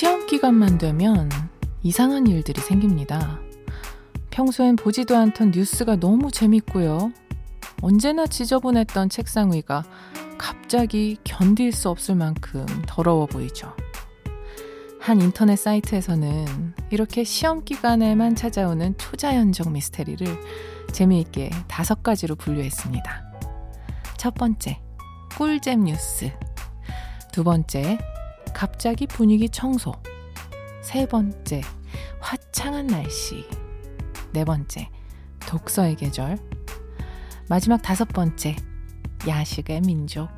시험 기간만 되면 이상한 일들이 생깁니다. 평소엔 보지도 않던 뉴스가 너무 재밌고요. 언제나 지저분했던 책상 위가 갑자기 견딜 수 없을 만큼 더러워 보이죠. 한 인터넷 사이트에서는 이렇게 시험 기간에만 찾아오는 초자연적 미스테리를 재미있게 다섯 가지로 분류했습니다. 첫 번째, 꿀잼 뉴스. 두 번째, 갑자기 분위기 청소. 세 번째, 화창한 날씨. 네 번째, 독서의 계절. 마지막 다섯 번째, 야식의 민족.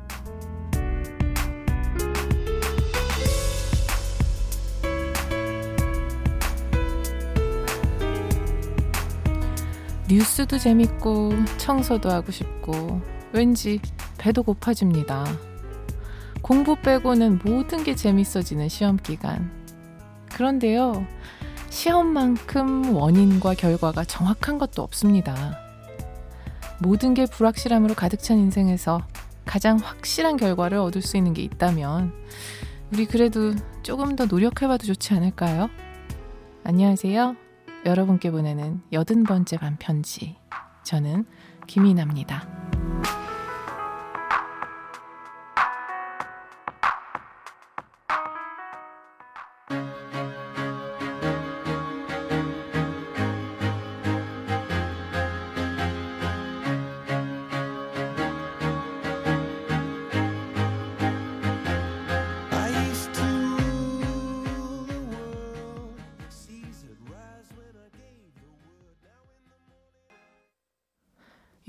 뉴스도 재밌고 청소도 하고 싶고 왠지 배도 고파집니다. 공부 빼고는 모든 게 재밌어지는 시험 기간. 그런데요, 시험만큼 원인과 결과가 정확한 것도 없습니다. 모든 게 불확실함으로 가득 찬 인생에서 가장 확실한 결과를 얻을 수 있는 게 있다면, 우리 그래도 조금 더 노력해봐도 좋지 않을까요? 안녕하세요. 여러분께 보내는 여든 번째 반편지. 저는 김이나입니다.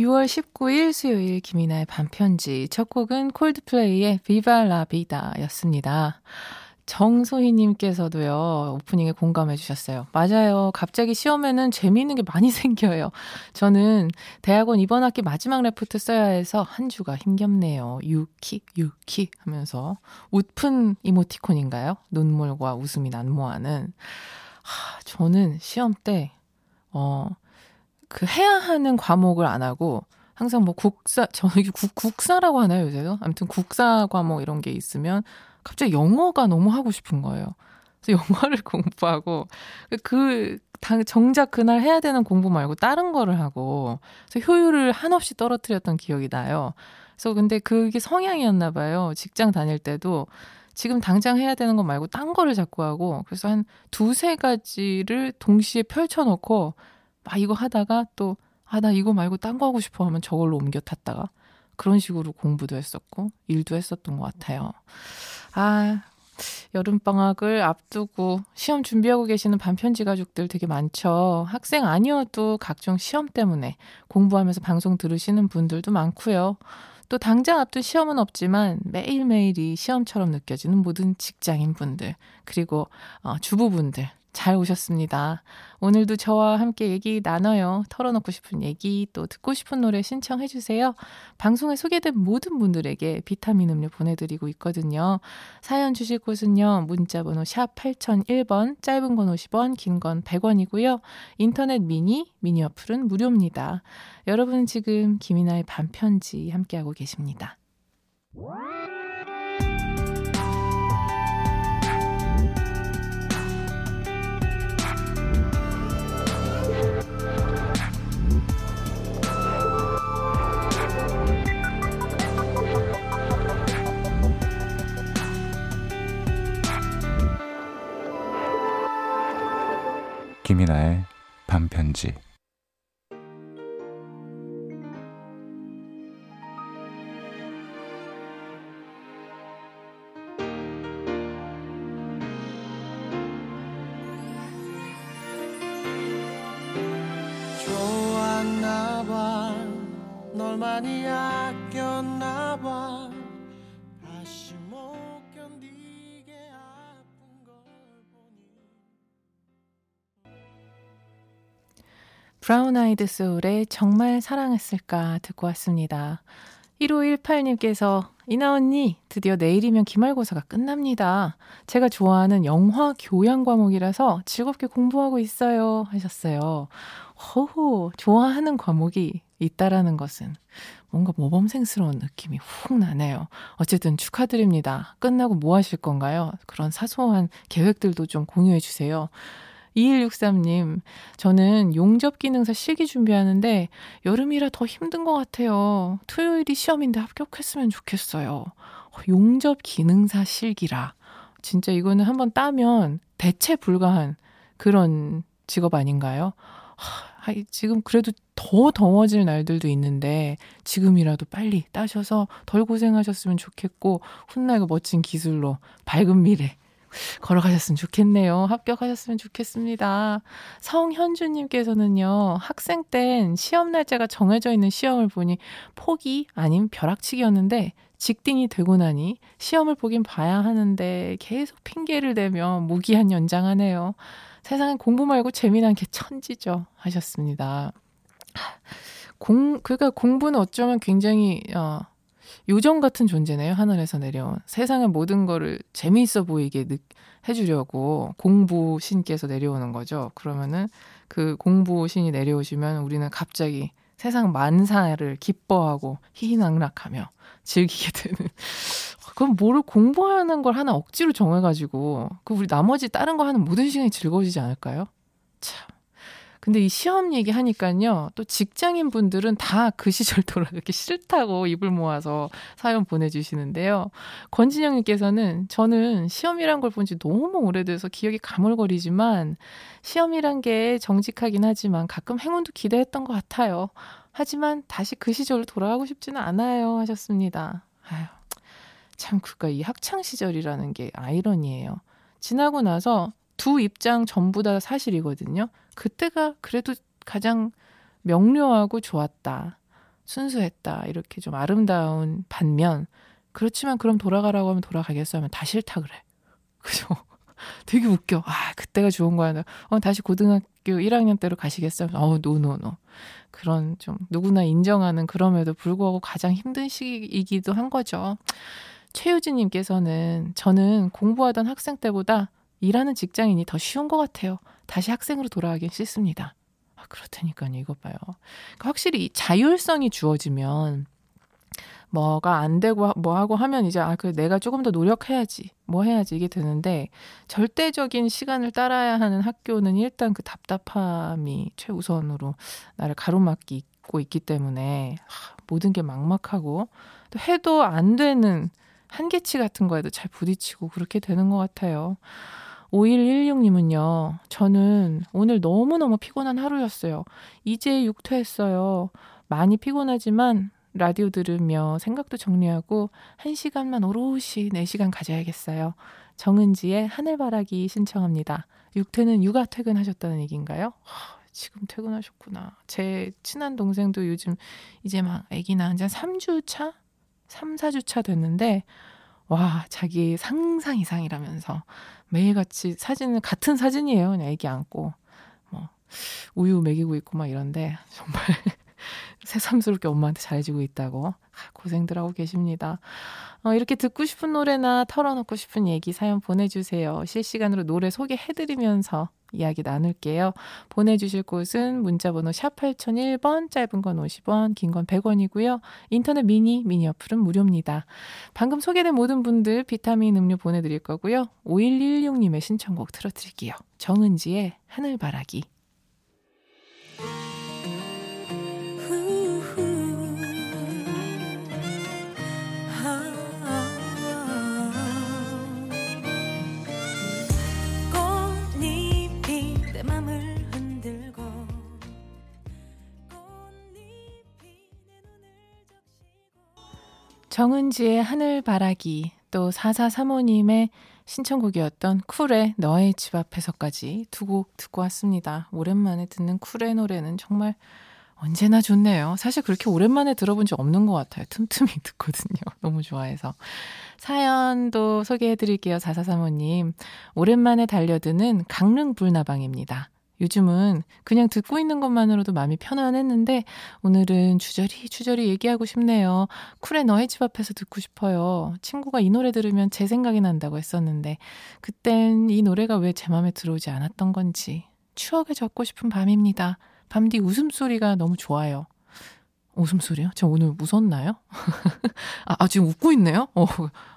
6월 19일 수요일 김이나의 밤편지 첫 곡은 Coldplay의 Viva La Vida 였습니다. 정소희님께서도요, 오프닝에 공감해 주셨어요. 맞아요. 갑자기 시험에는 재미있는 게 많이 생겨요. 저는 대학원 이번 학기 마지막 레포트 써야 해서 한 주가 힘겹네요. 유키, 유키 하면서 웃픈 이모티콘인가요? 눈물과 웃음이 난무하는. 하, 저는 시험 때, 어, 그 해야 하는 과목을 안 하고 항상 뭐 국사 저기 국 국사라고 하나요 요새도 아무튼 국사 과목 이런 게 있으면 갑자기 영어가 너무 하고 싶은 거예요. 그래서 영어를 공부하고 그 정작 그날 해야 되는 공부 말고 다른 거를 하고 그래서 효율을 한없이 떨어뜨렸던 기억이 나요. 그래서 근데 그게 성향이었나 봐요. 직장 다닐 때도 지금 당장 해야 되는 거 말고 딴 거를 자꾸 하고 그래서 한 두세 가지를 동시에 펼쳐놓고 막 이거 하다가 또, 아, 나 이거 말고 딴 거 하고 싶어 하면 저걸로 옮겨 탔다가 그런 식으로 공부도 했었고, 일도 했었던 것 같아요. 아, 여름방학을 앞두고 시험 준비하고 계시는 반편지 가족들 되게 많죠. 학생 아니어도 각종 시험 때문에 공부하면서 방송 들으시는 분들도 많고요. 또 당장 앞둔 시험은 없지만 매일매일이 시험처럼 느껴지는 모든 직장인 분들, 그리고 어, 주부분들, 잘 오셨습니다. 오늘도 저와 함께 얘기 나눠요. 털어놓고 싶은 얘기, 또 듣고 싶은 노래 신청해주세요. 방송에 소개된 모든 분들에게 비타민 음료 보내드리고 있거든요. 사연 주실 곳은요. 문자번호 샵 8001번, 짧은 건 50원, 긴 건 100원이고요. 인터넷 미니, 미니 어플은 무료입니다. 여러분 지금 김이나의 반편지 함께하고 계십니다. 나의 반편지. 좋았나봐. 널 많이 아꼈나봐 브라운 아이드 소울의 정말 사랑했을까 듣고 왔습니다. 1518님께서 이나 언니 드디어 내일이면 기말고사가 끝납니다. 제가 좋아하는 영화 교양 과목이라서 즐겁게 공부하고 있어요 하셨어요. 허호, 좋아하는 과목이 있다라는 것은 뭔가 모범생스러운 느낌이 훅 나네요. 어쨌든 축하드립니다. 끝나고 뭐 하실 건가요? 그런 사소한 계획들도 좀 공유해 주세요. 2163님, 저는 용접 기능사 실기 준비하는데 여름이라 더 힘든 것 같아요. 토요일이 시험인데 합격했으면 좋겠어요. 용접 기능사 실기라. 진짜 이거는 한번 따면 대체 불가한 그런 직업 아닌가요? 하, 지금 그래도 더 더워질 날들도 있는데 지금이라도 빨리 따셔서 덜 고생하셨으면 좋겠고 훗날 멋진 기술로 밝은 미래 걸어가셨으면 좋겠네요. 합격하셨으면 좋겠습니다. 성현주님께서는요, 학생 땐 시험 날짜가 정해져 있는 시험을 보니 포기 아닌 벼락치기였는데 직딩이 되고 나니 시험을 보긴 봐야 하는데 계속 핑계를 대며 무기한 연장하네요. 세상에 공부 말고 재미난 게 천지죠. 하셨습니다. 공, 그러니까 공부는 어쩌면 굉장히, 어, 요정 같은 존재네요. 하늘에서 내려온. 세상의 모든 거를 재미있어 보이게 느, 해주려고 공부 신께서 내려오는 거죠. 그러면은 그 공부 신이 내려오시면 우리는 갑자기 세상 만사를 기뻐하고 희희낙낙하며 즐기게 되는. 그럼 뭐를 공부하는 걸 하나 억지로 정해가지고 그 우리 나머지 다른 거 하는 모든 시간이 즐거워지지 않을까요? 참. 근데 이 시험 얘기 하니까요. 또 직장인 분들은 다 그 시절 돌아가기 싫다고 입을 모아서 사연 보내주시는데요. 권진영님께서는 저는 시험이란 걸 본 지 너무 오래돼서 기억이 가물거리지만 시험이란 게 정직하긴 하지만 가끔 행운도 기대했던 것 같아요. 하지만 다시 그 시절로 돌아가고 싶지는 않아요. 하셨습니다. 아유, 참, 그니까 이 학창 시절이라는 게 아이러니예요. 지나고 나서 두 입장 전부 다 사실이거든요. 그때가 그래도 가장 명료하고 좋았다. 순수했다. 이렇게 좀 아름다운 반면, 그렇지만 그럼 돌아가라고 하면 돌아가겠어 하면 다 싫다 그래. 그죠? 되게 웃겨. 아, 그때가 좋은 거야. 어, 다시 고등학교 1학년 때로 가시겠어요? 어, 노노노. 그런 좀 누구나 인정하는 그럼에도 불구하고 가장 힘든 시기이기도 한 거죠. 최유진님께서는 저는 공부하던 학생 때보다 일하는 직장인이 더 쉬운 것 같아요. 다시 학생으로 돌아가긴 싫습니다. 아, 그렇다니까요. 이거 봐요. 그러니까 확실히 자율성이 주어지면 뭐가 안 되고 뭐 하고 하면 이제 아, 그 내가 조금 더 노력해야지. 뭐 해야지 이게 되는데 절대적인 시간을 따라야 하는 학교는 일단 그 답답함이 최우선으로 나를 가로막고 있기 때문에 하, 모든 게 막막하고 또 해도 안 되는 한계치 같은 거에도 잘 부딪히고 그렇게 되는 것 같아요. 5116님은요, 저는 오늘 너무너무 피곤한 하루였어요. 이제 육퇴했어요. 많이 피곤하지만 라디오 들으며 생각도 정리하고 1시간만 오롯이 4시간 가져야겠어요. 정은지의 하늘바라기 신청합니다. 육퇴는 육아 퇴근하셨다는 얘기인가요? 하, 지금 퇴근하셨구나. 제 친한 동생도 요즘 이제 막 아기 낳은 지 한 3주 차? 3, 4주 차 됐는데, 와, 자기 상상 이상이라면서 매일같이 사진은 같은 사진이에요. 그냥 애기 안고 뭐 우유 먹이고 있고 막 이런데 정말 새삼스럽게 엄마한테 잘해주고 있다고 아, 고생들 하고 계십니다. 어, 이렇게 듣고 싶은 노래나 털어놓고 싶은 얘기 사연 보내주세요. 실시간으로 노래 소개해드리면서 이야기 나눌게요. 보내주실 곳은 문자번호 샵 8001번, 짧은 건 50원, 긴 건 100원이고요. 인터넷 미니, 미니 어플은 무료입니다. 방금 소개된 모든 분들 비타민 음료 보내드릴 거고요. 5116님의 신청곡 틀어드릴게요. 정은지의 하늘바라기. 정은지의 하늘바라기, 또 4435님의 신청곡이었던 쿨의 너의 집 앞에서까지 두 곡 듣고 왔습니다. 오랜만에 듣는 쿨의 노래는 정말 언제나 좋네요. 사실 그렇게 오랜만에 들어본 적 없는 것 같아요. 틈틈이 듣거든요. 너무 좋아해서. 사연도 소개해 드릴게요. 4435님. 오랜만에 달려드는 강릉 불나방입니다. 요즘은 그냥 듣고 있는 것만으로도 마음이 편안했는데 오늘은 주저리 주저리 얘기하고 싶네요. 쿨의 너의 집 앞에서 듣고 싶어요. 친구가 이 노래 들으면 제 생각이 난다고 했었는데 그땐 이 노래가 왜 제 마음에 들어오지 않았던 건지 추억에 젖고 싶은 밤입니다. 밤디 웃음소리가 너무 좋아요. 웃음소리요? 저 오늘 웃었나요? 아, 아, 지금 웃고 있네요? 어,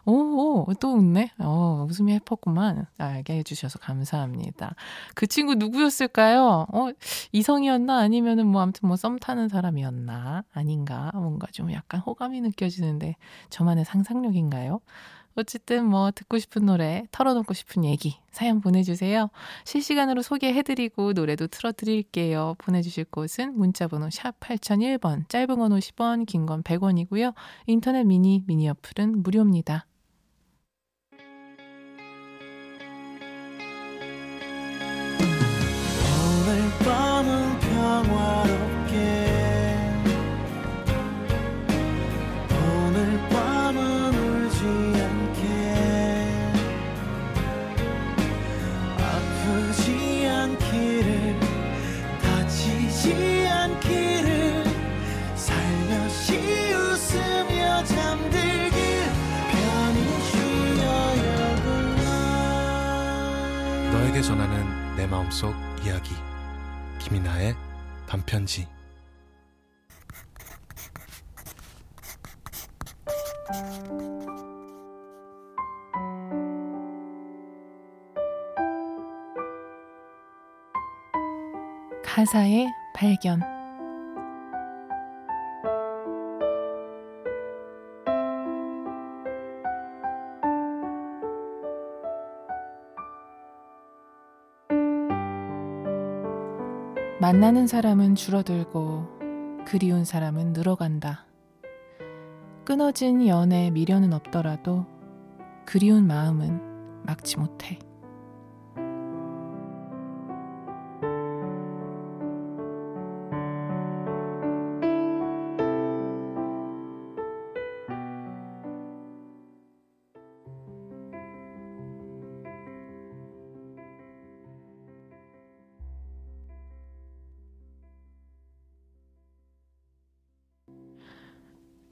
오, 오, 또 웃네? 어, 웃음이 해뻤구만. 알게 해주셔서 감사합니다. 그 친구 누구였을까요? 어, 이성이었나? 아니면은 뭐, 아무튼 뭐, 썸 타는 사람이었나? 아닌가? 뭔가 좀 약간 호감이 느껴지는데, 저만의 상상력인가요? 어쨌든 뭐 듣고 싶은 노래, 털어놓고 싶은 얘기, 사연 보내주세요. 실시간으로 소개해드리고 노래도 틀어드릴게요. 보내주실 곳은 문자번호 샵 8001번, 짧은 건 50원, 긴 건 100원이고요. 인터넷 미니, 미니 어플은 무료입니다. 밤은 평화롭 가사의 발견. 만나는 사람은 줄어들고 그리운 사람은 늘어간다. 끊어진 연애 미련은 없더라도 그리운 마음은 막지 못해.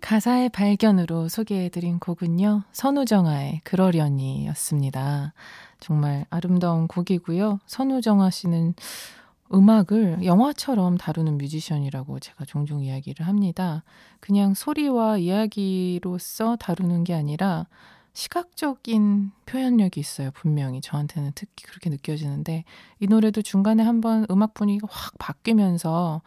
가사의 발견으로 소개해드린 곡은요, 선우정아의 그러려니 였습니다. 정말 아름다운 곡이고요. 선우정아 씨는 음악을 영화처럼 다루는 뮤지션이라고 제가 종종 이야기를 합니다. 그냥 소리와 이야기로서 다루는 게 아니라 시각적인 표현력이 있어요. 분명히 저한테는 특히 그렇게 느껴지는데 이 노래도 중간에 한번 음악 분위기가 확 바뀌면서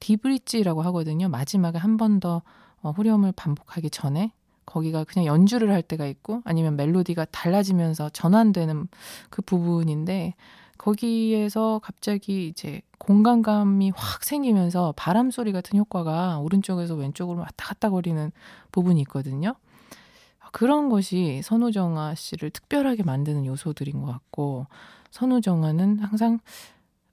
디브리지라고 하거든요. 마지막에 한 번 더 어, 후렴을 반복하기 전에 거기가 그냥 연주를 할 때가 있고 아니면 멜로디가 달라지면서 전환되는 그 부분인데 거기에서 갑자기 이제 공간감이 확 생기면서 바람 소리 같은 효과가 오른쪽에서 왼쪽으로 왔다 갔다 거리는 부분이 있거든요. 그런 것이 선우정아 씨를 특별하게 만드는 요소들인 것 같고 선우정아는 항상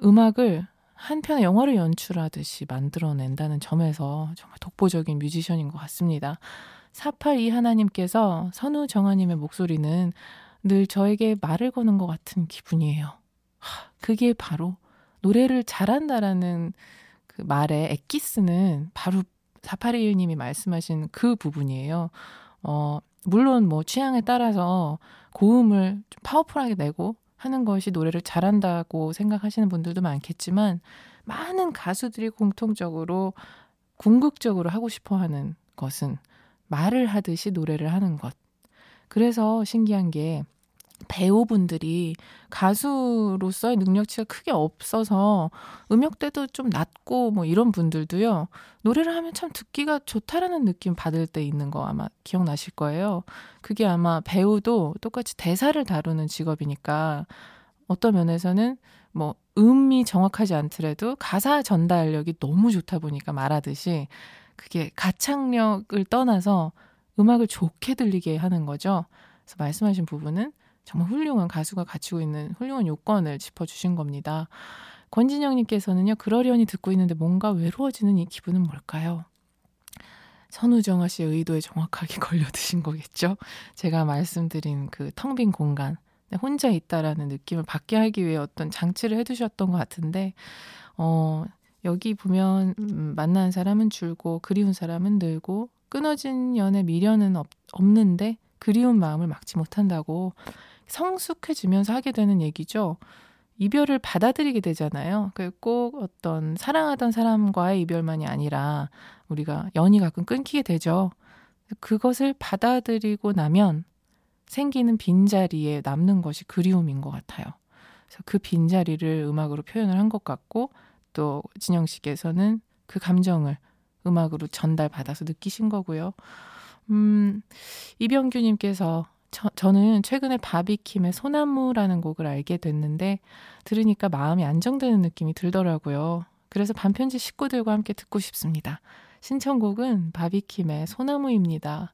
음악을 한 편의 영화를 연출하듯이 만들어낸다는 점에서 정말 독보적인 뮤지션인 것 같습니다. 482 하나님께서 선우 정아님의 목소리는 늘 저에게 말을 거는 것 같은 기분이에요. 하, 그게 바로 노래를 잘한다라는 그 말의 엑기스는 바로 4821님이 말씀하신 그 부분이에요. 어, 물론 뭐 취향에 따라서 고음을 좀 파워풀하게 내고 하는 것이 노래를 잘한다고 생각하시는 분들도 많겠지만 많은 가수들이 공통적으로 궁극적으로 하고 싶어 하는 것은 말을 하듯이 노래를 하는 것. 그래서 신기한 게 배우분들이 가수로서의 능력치가 크게 없어서 음역대도 좀 낮고 뭐 이런 분들도요. 노래를 하면 참 듣기가 좋다라는 느낌 받을 때 있는 거 아마 기억나실 거예요. 그게 아마 배우도 똑같이 대사를 다루는 직업이니까 어떤 면에서는 뭐 음이 정확하지 않더라도 가사 전달력이 너무 좋다 보니까 말하듯이 그게 가창력을 떠나서 음악을 좋게 들리게 하는 거죠. 그래서 말씀하신 부분은 정말 훌륭한 가수가 갖추고 있는 훌륭한 요건을 짚어주신 겁니다. 권진영님께서는요, 그러려니 듣고 있는데 뭔가 외로워지는 이 기분은 뭘까요? 선우정아 씨의 의도에 정확하게 걸려드신 거겠죠? 제가 말씀드린 그 텅 빈 공간, 혼자 있다라는 느낌을 받게 하기 위해 어떤 장치를 해두셨던 것 같은데, 어, 여기 보면, 음, 만난 사람은 줄고, 그리운 사람은 늘고, 끊어진 연애 미련은 없, 없는데, 그리운 마음을 막지 못한다고 성숙해지면서 하게 되는 얘기죠. 이별을 받아들이게 되잖아요. 꼭 어떤 사랑하던 사람과의 이별만이 아니라 우리가 연이 가끔 끊기게 되죠. 그것을 받아들이고 나면 생기는 빈자리에 남는 것이 그리움인 것 같아요. 그래서 그 빈자리를 음악으로 표현을 한 것 같고 또 진영 씨께서는 그 감정을 음악으로 전달받아서 느끼신 거고요. 음, 이병규님께서 저, 저는 최근에 바비킴의 소나무라는 곡을 알게 됐는데 들으니까 마음이 안정되는 느낌이 들더라고요. 그래서 반편지 식구들과 함께 듣고 싶습니다. 신청곡은 바비킴의 소나무입니다.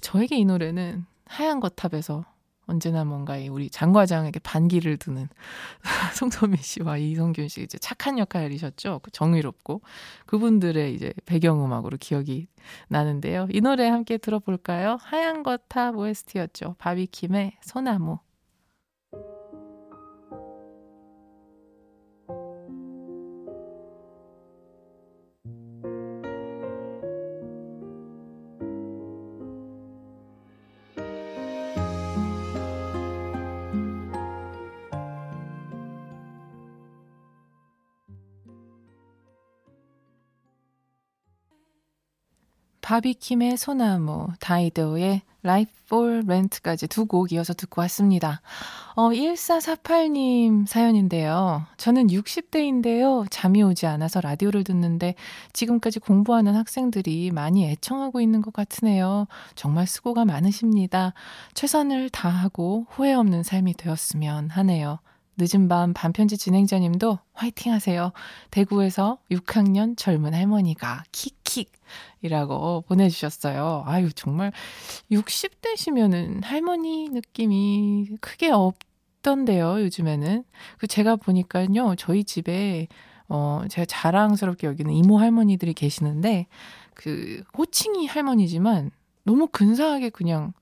저에게 이 노래는 하얀 거탑에서 언제나 뭔가 우리 장 과장에게 반기를 두는 송소민 씨와 이성균 씨 이제 착한 역할이셨죠. 그 정의롭고 그분들의 이제 배경음악으로 기억이 나는데요. 이 노래 함께 들어볼까요? 하얀 거탑 OST였죠. 바비킴의 소나무. 바비킴의 소나무, 다이도의 Life for Rent까지 두 곡 이어서 듣고 왔습니다. 어, 1448님 사연인데요. 저는 60대인데요. 잠이 오지 않아서 라디오를 듣는데 지금까지 공부하는 학생들이 많이 애청하고 있는 것 같으네요. 정말 수고가 많으십니다. 최선을 다하고 후회 없는 삶이 되었으면 하네요. 늦은 밤 반편지 진행자님도 화이팅 하세요. 대구에서 6학년 젊은 할머니가 킥킥 이라고 보내주셨어요. 아유, 정말 60대시면은 할머니 느낌이 크게 없던데요, 요즘에는. 그 제가 보니까요, 저희 집에 어, 제가 자랑스럽게 여기는 이모 할머니들이 계시는데, 그, 호칭이 할머니지만 너무 근사하게 그냥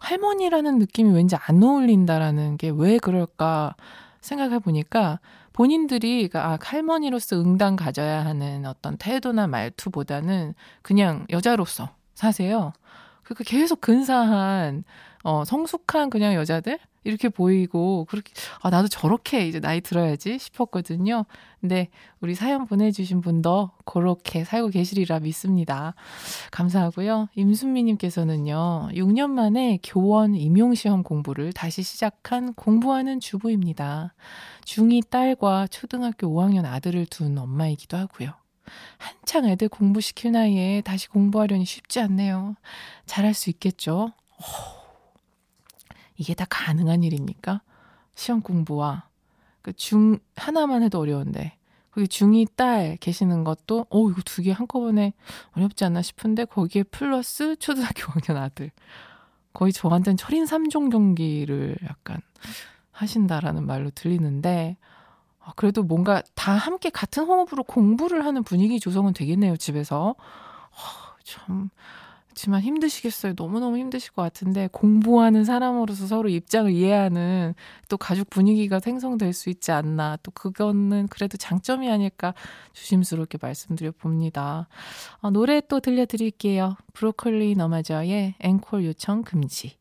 할머니라는 느낌이 왠지 안 어울린다라는 게 왜 그럴까 생각해 보니까 본인들이 그러니까 아, 할머니로서 응당 가져야 하는 어떤 태도나 말투보다는 그냥 여자로서 사세요. 그러니까 계속 근사한 어, 성숙한 그냥 여자들 이렇게 보이고 그렇게 아 나도 저렇게 이제 나이 들어야지 싶었거든요. 근데 우리 사연 보내주신 분도 그렇게 살고 계시리라 믿습니다. 감사하고요. 임순미님께서는요 6년 만에 교원 임용시험 공부를 다시 시작한 공부하는 주부입니다. 중2 딸과 초등학교 5학년 아들을 둔 엄마이기도 하고요. 한창 애들 공부시킬 나이에 다시 공부하려니 쉽지 않네요. 잘할 수 있겠죠? 이게 다 가능한 일입니까? 시험 공부와 그 중 하나만 해도 어려운데 그게 중2 딸 계시는 것도 어 이거 두 개 한꺼번에 어렵지 않나 싶은데 거기에 플러스 초등학교 5학년 아들. 거의 저한테는 철인 3종 경기를 약간 하신다라는 말로 들리는데 아, 그래도 뭔가 다 함께 같은 호흡으로 공부를 하는 분위기 조성은 되겠네요 집에서. 아, 참 그렇지만 힘드시겠어요. 너무너무 힘드실 것 같은데 공부하는 사람으로서 서로 입장을 이해하는 또 가족 분위기가 생성될 수 있지 않나. 또 그거는 그래도 장점이 아닐까 조심스럽게 말씀드려 봅니다. 어, 노래 또 들려드릴게요. 브로콜리 너마저의 앵콜 요청 금지.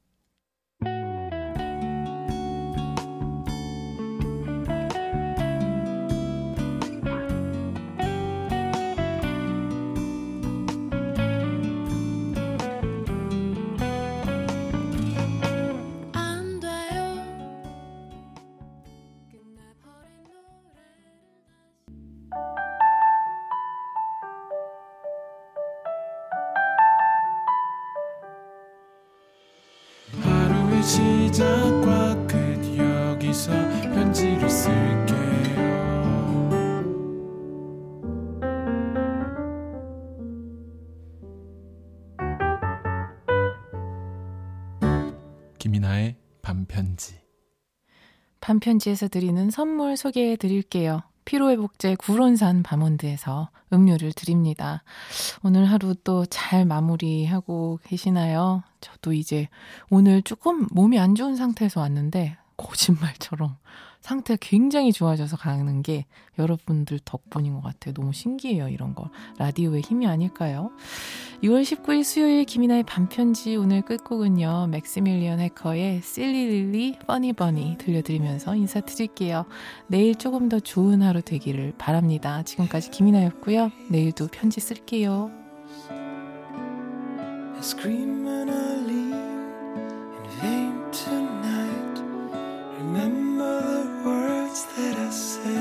밤편지에서 드리는 선물 소개해 드릴게요. 피로회복제 구론산 바몬드에서 음료를 드립니다. 오늘 하루 또 잘 마무리하고 계시나요? 저도 이제 오늘 조금 몸이 안 좋은 상태에서 왔는데 거짓말처럼 상태가 굉장히 좋아져서 가는 게 여러분들 덕분인 것 같아요. 너무 신기해요, 이런 거. 라디오의 힘이 아닐까요? 6월 19일 수요일 김이나의 밤편지 오늘 끝곡은요. Maximilian Hecker의 Silly Lily, Funny Bunny 들려드리면서 인사드릴게요. 내일 조금 더 좋은 하루 되기를 바랍니다. 지금까지 김이나였고요. 내일도 편지 쓸게요. Remember I say?